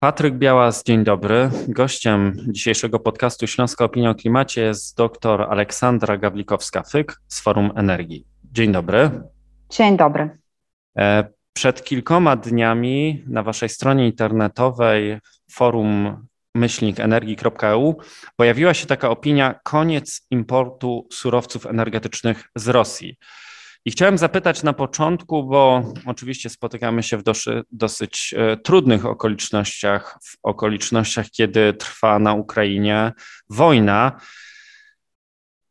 Patryk Białas, dzień dobry. Gościem dzisiejszego podcastu Śląska Opinia o Klimacie jest dr Aleksandra Gawlikowska-Fyk z Forum Energii. Dzień dobry. Dzień dobry. E, przed kilkoma dniami na waszej stronie internetowej forum myślnikenergii.eu pojawiła się taka opinia koniec importu surowców energetycznych z Rosji. I chciałem zapytać na początku, bo oczywiście spotykamy się w doszy, dosyć e, trudnych okolicznościach, w okolicznościach, kiedy trwa na Ukrainie wojna.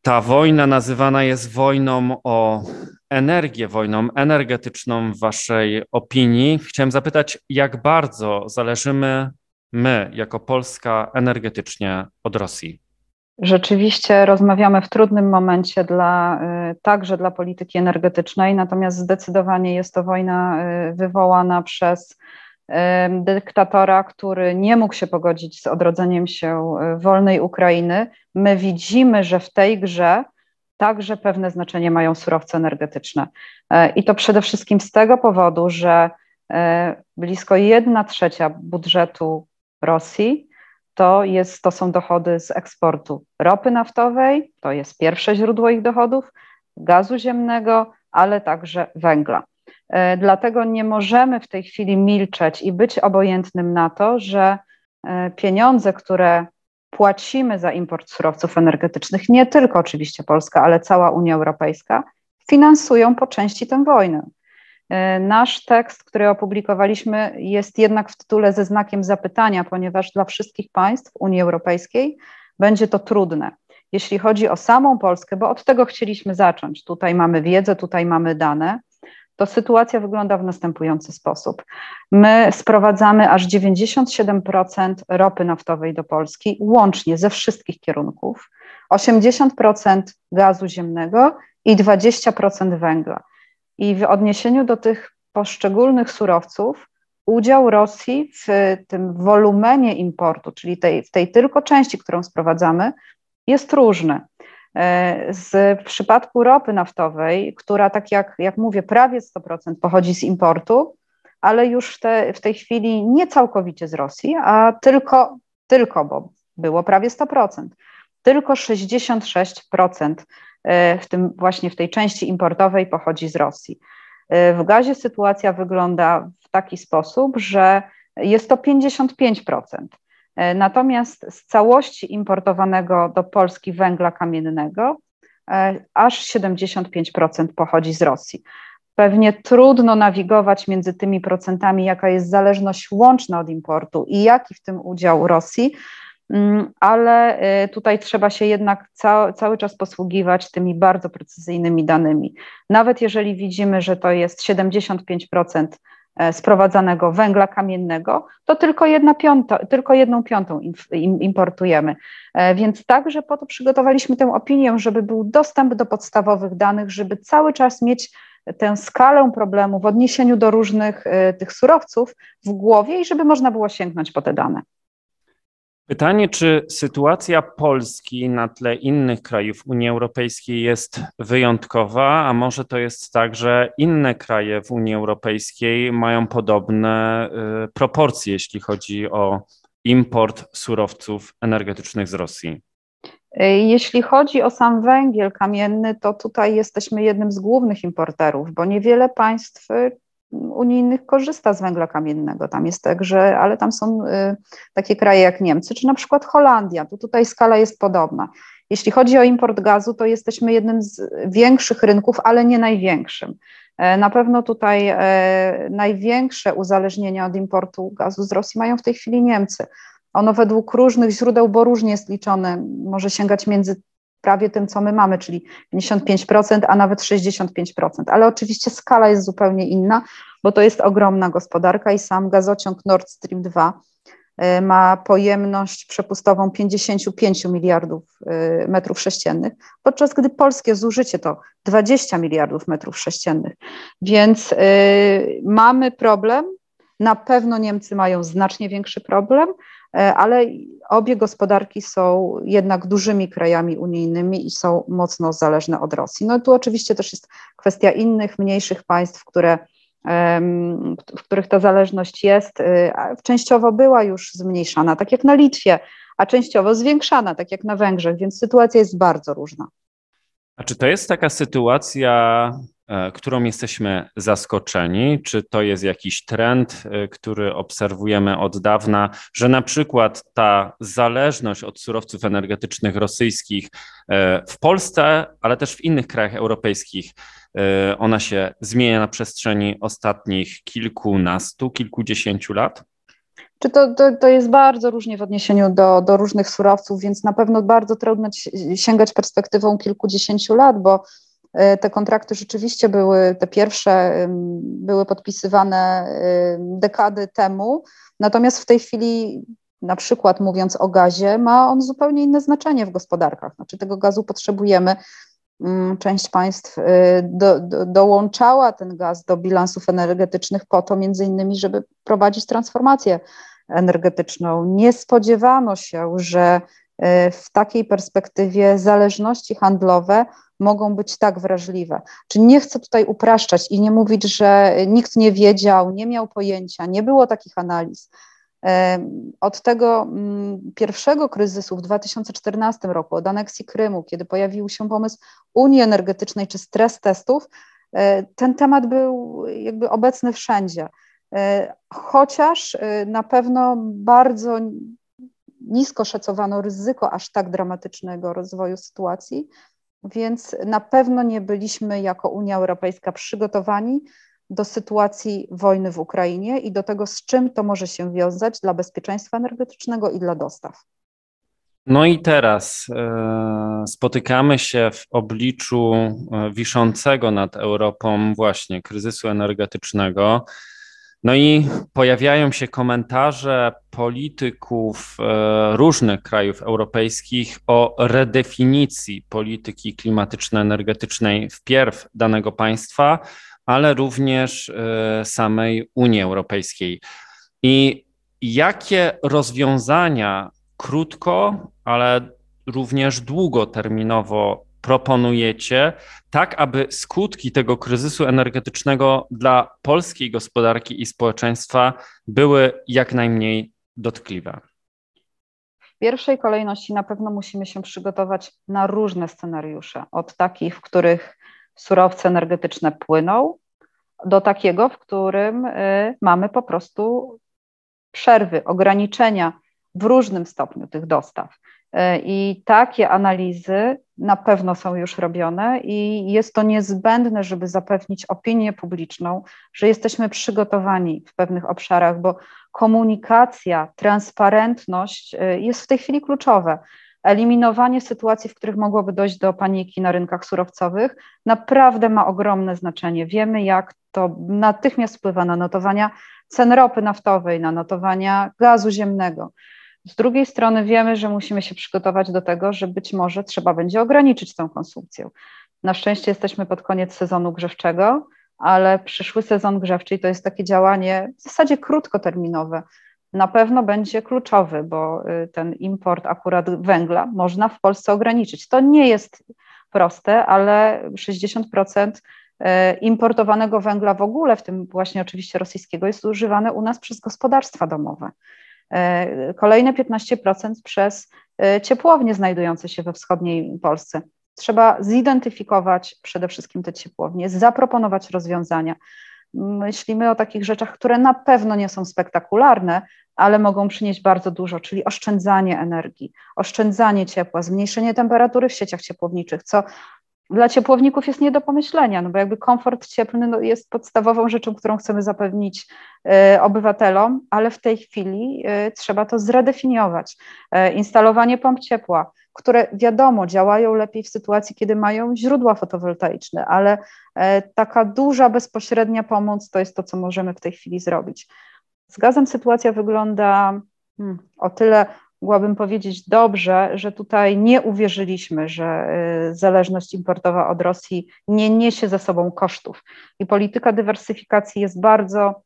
Ta wojna nazywana jest wojną o energię, wojną energetyczną w Waszej opinii. Chciałem zapytać, jak bardzo zależymy my, jako Polska, energetycznie od Rosji? Rzeczywiście rozmawiamy w trudnym momencie dla, y, także dla polityki energetycznej, natomiast zdecydowanie jest to wojna y, wywołana przez y, dyktatora, który nie mógł się pogodzić z odrodzeniem się wolnej Ukrainy. My widzimy, że w tej grze także pewne znaczenie mają surowce energetyczne. I to przede wszystkim z tego powodu, że blisko jedna trzecia budżetu Rosji to, jest, to są dochody z eksportu ropy naftowej, to jest pierwsze źródło ich dochodów, gazu ziemnego, ale także węgla. E, dlatego nie możemy w tej chwili milczeć i być obojętnym na to, że e, pieniądze, które płacimy za import surowców energetycznych, nie tylko oczywiście Polska, ale cała Unia Europejska, finansują po części tę wojnę. E, nasz tekst, który opublikowaliśmy, jest jednak w tytule ze znakiem zapytania, ponieważ dla wszystkich państw Unii Europejskiej będzie to trudne. Jeśli chodzi o samą Polskę, bo od tego chcieliśmy zacząć, tutaj mamy wiedzę, tutaj mamy dane, to sytuacja wygląda w następujący sposób. My sprowadzamy aż 97% ropy naftowej do Polski, łącznie ze wszystkich kierunków, 80% gazu ziemnego i 20% węgla. I w odniesieniu do tych poszczególnych surowców, udział Rosji w tym wolumenie importu, czyli tej, w tej tylko części, którą sprowadzamy, jest różny. Z, w przypadku ropy naftowej, która, tak jak, jak mówię, prawie 100% pochodzi z importu, ale już te, w tej chwili nie całkowicie z Rosji, a tylko, tylko bo było prawie 100%, tylko 66% E, w tym właśnie w tej części importowej pochodzi z Rosji. E, w gazie sytuacja wygląda w taki sposób, że jest to 55%. E, natomiast z całości importowanego do Polski węgla kamiennego aż 75% pochodzi z Rosji. Pewnie trudno nawigować między tymi procentami, jaka jest zależność łączna od importu i jaki w tym udział Rosji, ale y, tutaj trzeba się jednak ca cały czas posługiwać tymi bardzo precyzyjnymi danymi. Nawet jeżeli widzimy, że to jest 75% e, sprowadzanego węgla kamiennego, to tylko, jedna piąta, tylko jedną piątą importujemy. E, więc także po to przygotowaliśmy tę opinię, żeby był dostęp do podstawowych danych, żeby cały czas mieć tę skalę problemu w odniesieniu do różnych e, tych surowców w głowie i żeby można było sięgnąć po te dane. Pytanie, czy sytuacja Polski na tle innych krajów Unii Europejskiej jest wyjątkowa, a może to jest tak, że inne kraje w Unii Europejskiej mają podobne y, proporcje, jeśli chodzi o import surowców energetycznych z Rosji? Jeśli chodzi o sam węgiel kamienny, to tutaj jesteśmy jednym z głównych importerów, bo niewiele państw unijnych korzysta z węgla kamiennego. Tam jest tak, że, ale tam są y, takie kraje jak Niemcy, czy na przykład Holandia. Tu tutaj skala jest podobna. Jeśli chodzi o import gazu, to jesteśmy jednym z większych rynków, ale nie największym. E, na pewno tutaj e, największe uzależnienie od importu gazu z Rosji mają w tej chwili Niemcy. Ono według różnych źródeł, bo różnie jest liczone, może sięgać między prawie tym, co my mamy, czyli 55%, a nawet 65%. Ale oczywiście skala jest zupełnie inna, bo to jest ogromna gospodarka i sam gazociąg Nord Stream 2 y, ma pojemność przepustową 55 miliardów y, metrów sześciennych, podczas gdy polskie zużycie to 20 miliardów metrów sześciennych. Więc y, mamy problem. Na pewno Niemcy mają znacznie większy problem, ale obie gospodarki są jednak dużymi krajami unijnymi i są mocno zależne od Rosji. No tu oczywiście też jest kwestia innych, mniejszych państw, które w których ta zależność jest, częściowo była już zmniejszana, tak jak na Litwie, a częściowo zwiększana, tak jak na Węgrzech, więc sytuacja jest bardzo różna. A czy to jest taka sytuacja, e, którą jesteśmy zaskoczeni? Czy to jest jakiś trend, e, który obserwujemy od dawna, że na przykład ta zależność od surowców energetycznych rosyjskich e, w Polsce, ale też w innych krajach europejskich, ona się zmienia na przestrzeni ostatnich kilkunastu, kilkudziesięciu lat? Czy to, to, to jest bardzo różnie w odniesieniu do, do różnych surowców, więc na pewno bardzo trudno sięgać perspektywą kilkudziesięciu lat, bo e, te kontrakty rzeczywiście były, te pierwsze były podpisywane dekady temu, natomiast w tej chwili na przykład mówiąc o gazie, ma on zupełnie inne znaczenie w gospodarkach. Znaczy tego gazu potrzebujemy. Mm, część państw y, do, do, dołączała ten gaz do bilansów energetycznych po to między innymi, żeby prowadzić transformację energetyczną. Nie spodziewano się, że e, w takiej perspektywie zależności handlowe mogą być tak wrażliwe. Czy nie chcę tutaj upraszczać i nie mówić, że nikt nie wiedział, nie miał pojęcia, nie było takich analiz. E, od tego mm, pierwszego kryzysu w 2014 roku, od aneksji Krymu, kiedy pojawił się pomysł Unii Energetycznej czy stres testów, e, ten temat był jakby obecny wszędzie. Chociaż na pewno bardzo nisko szacowano ryzyko aż tak dramatycznego rozwoju sytuacji, więc na pewno nie byliśmy jako Unia Europejska przygotowani do sytuacji wojny w Ukrainie i do tego, z czym to może się wiązać dla bezpieczeństwa energetycznego i dla dostaw. No i teraz e, spotykamy się w obliczu wiszącego nad Europą właśnie kryzysu energetycznego. No i pojawiają się komentarze polityków e, różnych krajów europejskich o redefinicji polityki klimatyczno-energetycznej wpierw danego państwa, ale również e, samej Unii Europejskiej. I jakie rozwiązania krótko, ale również długoterminowo proponujecie, tak aby skutki tego kryzysu energetycznego dla polskiej gospodarki i społeczeństwa były jak najmniej dotkliwe? W pierwszej kolejności na pewno musimy się przygotować na różne scenariusze, od takich, w których surowce energetyczne płyną, do takiego, w którym y, mamy po prostu przerwy, ograniczenia w różnym stopniu tych dostaw. E, I takie analizy na pewno są już robione i jest to niezbędne, żeby zapewnić opinię publiczną, że jesteśmy przygotowani w pewnych obszarach, bo komunikacja, transparentność e, jest w tej chwili kluczowe. Eliminowanie sytuacji, w których mogłoby dojść do paniki na rynkach surowcowych, naprawdę ma ogromne znaczenie. Wiemy, jak to natychmiast wpływa na notowania cen ropy naftowej, na notowania gazu ziemnego. Z drugiej strony wiemy, że musimy się przygotować do tego, że być może trzeba będzie ograniczyć tą konsumpcję. Na szczęście jesteśmy pod koniec sezonu grzewczego, ale przyszły sezon grzewczy to jest takie działanie w zasadzie krótkoterminowe. Na pewno będzie kluczowy, bo y, ten import akurat węgla można w Polsce ograniczyć. To nie jest proste, ale 60% y, importowanego węgla w ogóle, w tym właśnie oczywiście rosyjskiego, jest używane u nas przez gospodarstwa domowe. E, kolejne 15% przez e, ciepłownie znajdujące się we wschodniej Polsce. Trzeba zidentyfikować przede wszystkim te ciepłownie, zaproponować rozwiązania. Myślimy o takich rzeczach, które na pewno nie są spektakularne, ale mogą przynieść bardzo dużo, czyli oszczędzanie energii, oszczędzanie ciepła, zmniejszenie temperatury w sieciach ciepłowniczych, co dla ciepłowników jest nie do pomyślenia, no bo jakby komfort cieplny no, jest podstawową rzeczą, którą chcemy zapewnić y, obywatelom, ale w tej chwili y, trzeba to zredefiniować. Y, instalowanie pomp ciepła, które wiadomo działają lepiej w sytuacji, kiedy mają źródła fotowoltaiczne, ale taka duża, bezpośrednia pomoc to jest to, co możemy w tej chwili zrobić. Z gazem sytuacja wygląda hmm, o tyle mogłabym powiedzieć dobrze, że tutaj nie uwierzyliśmy, że y, zależność importowa od Rosji nie niesie ze sobą kosztów. I polityka dywersyfikacji jest bardzo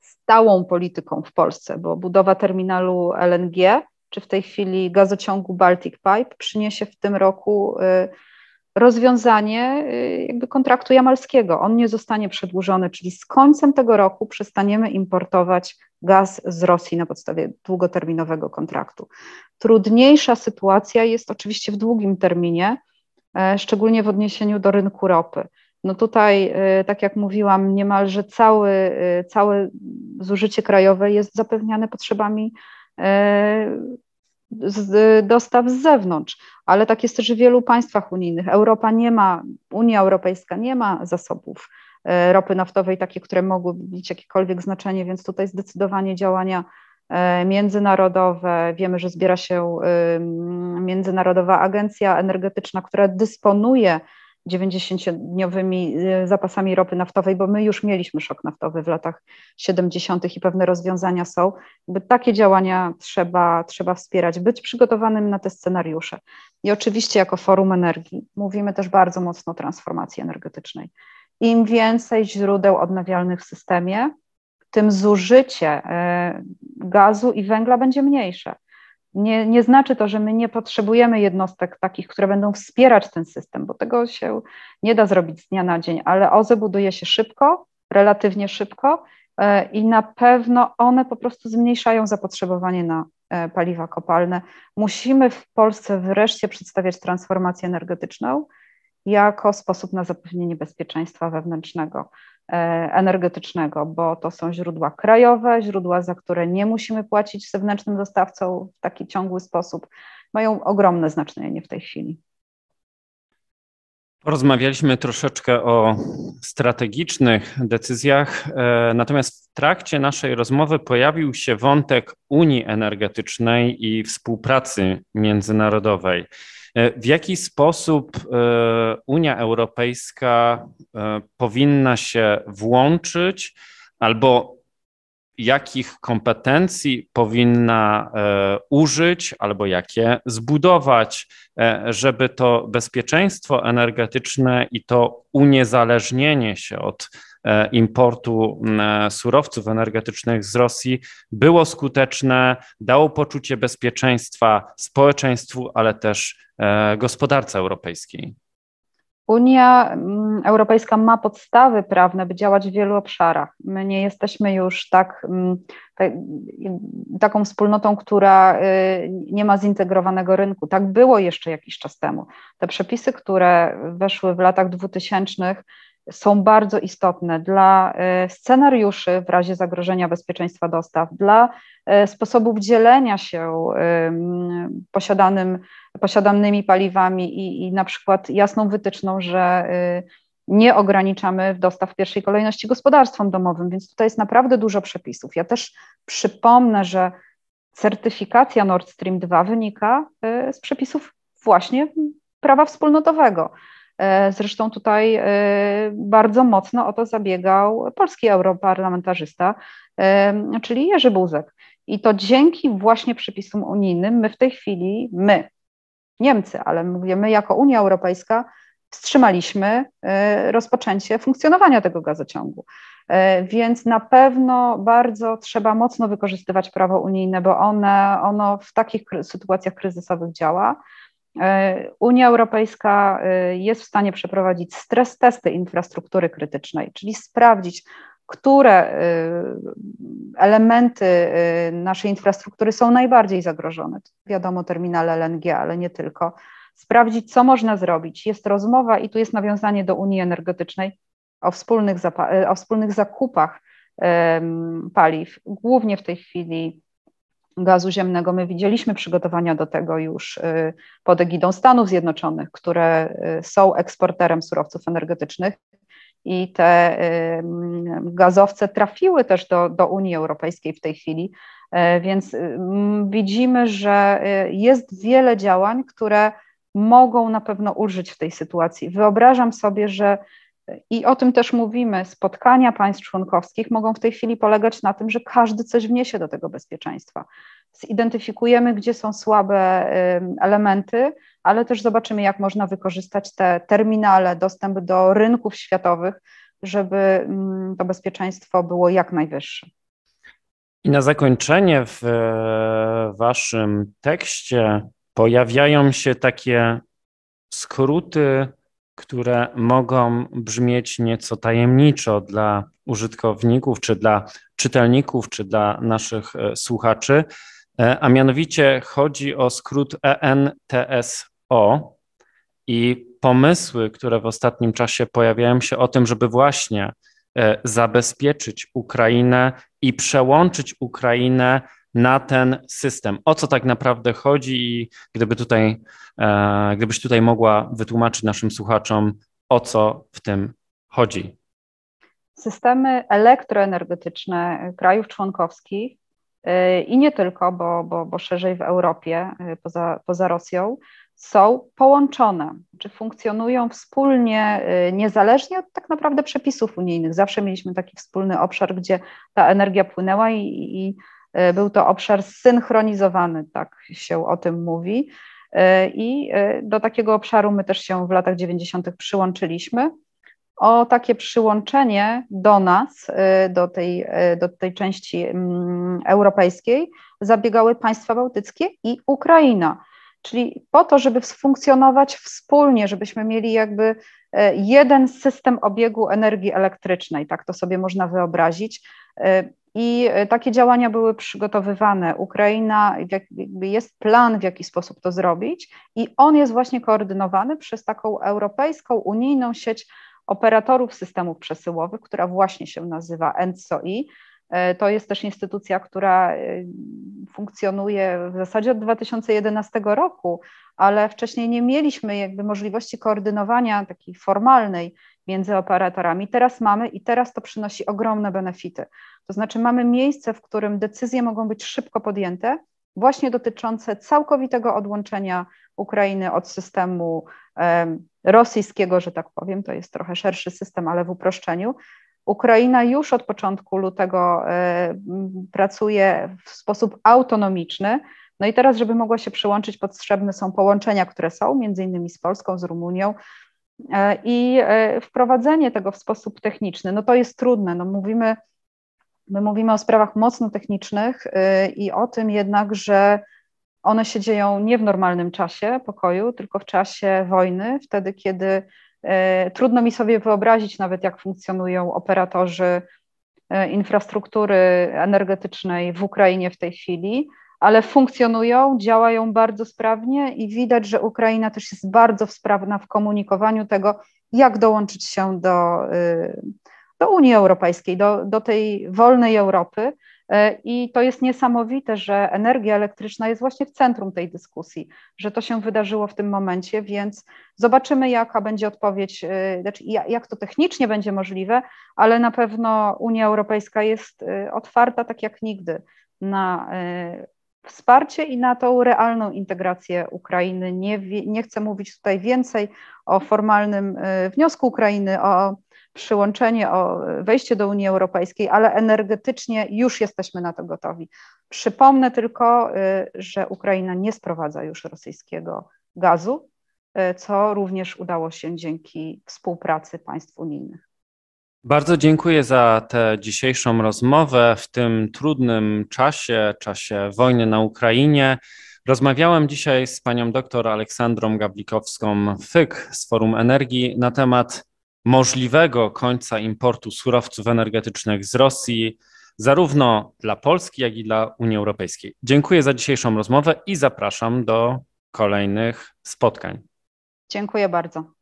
stałą polityką w Polsce, bo budowa terminalu LNG, czy w tej chwili gazociągu Baltic Pipe przyniesie w tym roku y, rozwiązanie y, jakby kontraktu jamalskiego. On nie zostanie przedłużony, czyli z końcem tego roku przestaniemy importować gaz z Rosji na podstawie długoterminowego kontraktu. Trudniejsza sytuacja jest oczywiście w długim terminie, e, szczególnie w odniesieniu do rynku ropy. No tutaj, e, tak jak mówiłam, niemalże cały, e, całe zużycie krajowe jest zapewniane potrzebami dostaw z zewnątrz, ale tak jest też w wielu państwach unijnych. Europa nie ma, Unia Europejska nie ma zasobów ropy naftowej, takie, które mogłyby mieć jakiekolwiek znaczenie, więc tutaj zdecydowanie działania e, międzynarodowe. Wiemy, że zbiera się Międzynarodowa Agencja Energetyczna, która dysponuje 90-dniowymi y, zapasami ropy naftowej, bo my już mieliśmy szok naftowy w latach 70. i pewne rozwiązania są. By takie działania trzeba, trzeba wspierać, być przygotowanym na te scenariusze. I oczywiście jako Forum Energii mówimy też bardzo mocno o transformacji energetycznej. Im więcej źródeł odnawialnych w systemie, tym zużycie y, gazu i węgla będzie mniejsze. Nie, nie znaczy to, że my nie potrzebujemy jednostek takich, które będą wspierać ten system, bo tego się nie da zrobić z dnia na dzień, ale OZE buduje się szybko, relatywnie szybko e, i na pewno one po prostu zmniejszają zapotrzebowanie na e, paliwa kopalne. Musimy w Polsce wreszcie przedstawiać transformację energetyczną jako sposób na zapewnienie bezpieczeństwa wewnętrznego. E, energetycznego, bo to są źródła krajowe, źródła, za które nie musimy płacić zewnętrznym dostawcom w taki ciągły sposób, mają ogromne znaczenie w tej chwili. Porozmawialiśmy troszeczkę o strategicznych decyzjach, e, natomiast w trakcie naszej rozmowy pojawił się wątek Unii Energetycznej i współpracy międzynarodowej. E, w jaki sposób e, Unia Europejska e, powinna się włączyć albo jakich kompetencji powinna użyć albo jakie zbudować, żeby to bezpieczeństwo energetyczne i to uniezależnienie się od importu surowców energetycznych z Rosji było skuteczne, dało poczucie bezpieczeństwa społeczeństwu, ale też E, gospodarce europejskiej? Unia mm, Europejska ma podstawy prawne, by działać w wielu obszarach. My nie jesteśmy już tak, tak, taką wspólnotą, która y, nie ma zintegrowanego rynku. Tak było jeszcze jakiś czas temu. Te przepisy, które weszły w latach 2000, są bardzo istotne dla y, scenariuszy w razie zagrożenia bezpieczeństwa dostaw, dla y, sposobów dzielenia się posiadanym posiadanymi paliwami i, i na przykład jasną wytyczną, że nie ograniczamy dostaw w pierwszej kolejności gospodarstwom domowym, więc tutaj jest naprawdę dużo przepisów. Ja też przypomnę, że certyfikacja Nord Stream 2 wynika z przepisów właśnie prawa wspólnotowego. Y, zresztą tutaj bardzo mocno o to zabiegał polski europarlamentarzysta, czyli Jerzy Buzek. I to dzięki właśnie przepisom unijnym my w tej chwili, my, Niemcy, ale mówimy jako Unia Europejska, wstrzymaliśmy rozpoczęcie funkcjonowania tego gazociągu. Więc na pewno bardzo trzeba mocno wykorzystywać prawo unijne, bo one, ono w takich sytuacjach kryzysowych działa. Y, Unia Europejska jest w stanie przeprowadzić stres testy infrastruktury krytycznej, czyli sprawdzić, które y, elementy naszej infrastruktury są najbardziej zagrożone. Wiadomo, terminale LNG, ale nie tylko. Sprawdzić, co można zrobić. Jest rozmowa i tu jest nawiązanie do Unii Energetycznej o wspólnych, o wspólnych zakupach paliw, głównie w tej chwili gazu ziemnego. My widzieliśmy przygotowania do tego już pod egidą Stanów Zjednoczonych, które są eksporterem surowców energetycznych i te gazowce trafiły też do, do Unii Europejskiej w tej chwili, e, więc widzimy, że e, jest wiele działań, które mogą na pewno ulżyć w tej sytuacji. Wyobrażam sobie, że i o tym też mówimy, spotkania państw członkowskich mogą w tej chwili polegać na tym, że każdy coś wniesie do tego bezpieczeństwa. Zidentyfikujemy, gdzie są słabe elementy, ale też zobaczymy, jak można wykorzystać te terminale, dostęp do rynków światowych, żeby to bezpieczeństwo było jak najwyższe. I na zakończenie w e, Waszym tekście pojawiają się takie skróty które mogą brzmieć nieco tajemniczo dla użytkowników, czy dla czytelników, czy dla naszych e, słuchaczy, e, a mianowicie chodzi o skrót ENTSO i pomysły, które w ostatnim czasie pojawiają się o tym, żeby właśnie e, zabezpieczyć Ukrainę i przełączyć Ukrainę na ten system. O co tak naprawdę chodzi i gdyby tutaj, e, gdybyś tutaj mogła wytłumaczyć naszym słuchaczom, o co w tym chodzi. Systemy elektroenergetyczne krajów członkowskich e, i nie tylko, bo, bo, bo szerzej w Europie, e, poza, poza Rosją, są połączone, czy funkcjonują wspólnie, niezależnie od tak naprawdę przepisów unijnych. Zawsze mieliśmy taki wspólny obszar, gdzie ta energia płynęła i, i był to obszar zsynchronizowany, tak się o tym mówi. E, I e, do takiego obszaru my też się w latach 90. przyłączyliśmy. O takie przyłączenie do nas, do tej, do tej części mm, europejskiej, zabiegały państwa bałtyckie i Ukraina. Czyli po to, żeby funkcjonować wspólnie, żebyśmy mieli jakby jeden system obiegu energii elektrycznej, tak to sobie można wyobrazić. I e, takie działania były przygotowywane. Ukraina, jest plan, w jaki sposób to zrobić, i on jest właśnie koordynowany przez taką europejską, unijną sieć operatorów systemów przesyłowych, która właśnie się nazywa ENTSO-I. E, to jest też instytucja, która e, funkcjonuje w zasadzie od 2011 roku, ale wcześniej nie mieliśmy jakby możliwości koordynowania takiej formalnej między operatorami. Teraz mamy i teraz to przynosi ogromne benefity. To znaczy mamy miejsce, w którym decyzje mogą być szybko podjęte, właśnie dotyczące całkowitego odłączenia Ukrainy od systemu rosyjskiego, że tak powiem, to jest trochę szerszy system, ale w uproszczeniu. Ukraina już od początku lutego pracuje w sposób autonomiczny. No i teraz, żeby mogła się przyłączyć, potrzebne są połączenia, które są, między innymi z Polską, z Rumunią, E, I e, wprowadzenie tego w sposób techniczny, no to jest trudne. No mówimy, my mówimy o sprawach mocno technicznych e, i o tym jednak, że one się dzieją nie w normalnym czasie pokoju, tylko w czasie wojny, wtedy kiedy trudno mi sobie wyobrazić nawet, jak funkcjonują operatorzy infrastruktury energetycznej w Ukrainie w tej chwili ale funkcjonują, działają bardzo sprawnie i widać, że Ukraina też jest bardzo sprawna w komunikowaniu tego, jak dołączyć się do, y, do Unii Europejskiej, do, do tej wolnej Europy. Y, I to jest niesamowite, że energia elektryczna jest właśnie w centrum tej dyskusji, że to się wydarzyło w tym momencie, więc zobaczymy, jaka będzie odpowiedź, y, znaczy jak to technicznie będzie możliwe, ale na pewno Unia Europejska jest otwarta tak jak nigdy na wsparcie i na tą realną integrację Ukrainy. Nie, nie chcę mówić tutaj więcej o formalnym wniosku Ukrainy o przyłączenie, o wejście do Unii Europejskiej, ale energetycznie już jesteśmy na to gotowi. Przypomnę tylko, y, że Ukraina nie sprowadza już rosyjskiego gazu, y, co również udało się dzięki współpracy państw unijnych. Bardzo dziękuję za tę dzisiejszą rozmowę w tym trudnym czasie, czasie wojny na Ukrainie. Rozmawiałem dzisiaj z panią doktor Aleksandrą Gablikowską-Fyk z Forum Energii na temat możliwego końca importu surowców energetycznych z Rosji, zarówno dla Polski, jak i dla Unii Europejskiej. Dziękuję za dzisiejszą rozmowę i zapraszam do kolejnych spotkań. Dziękuję bardzo.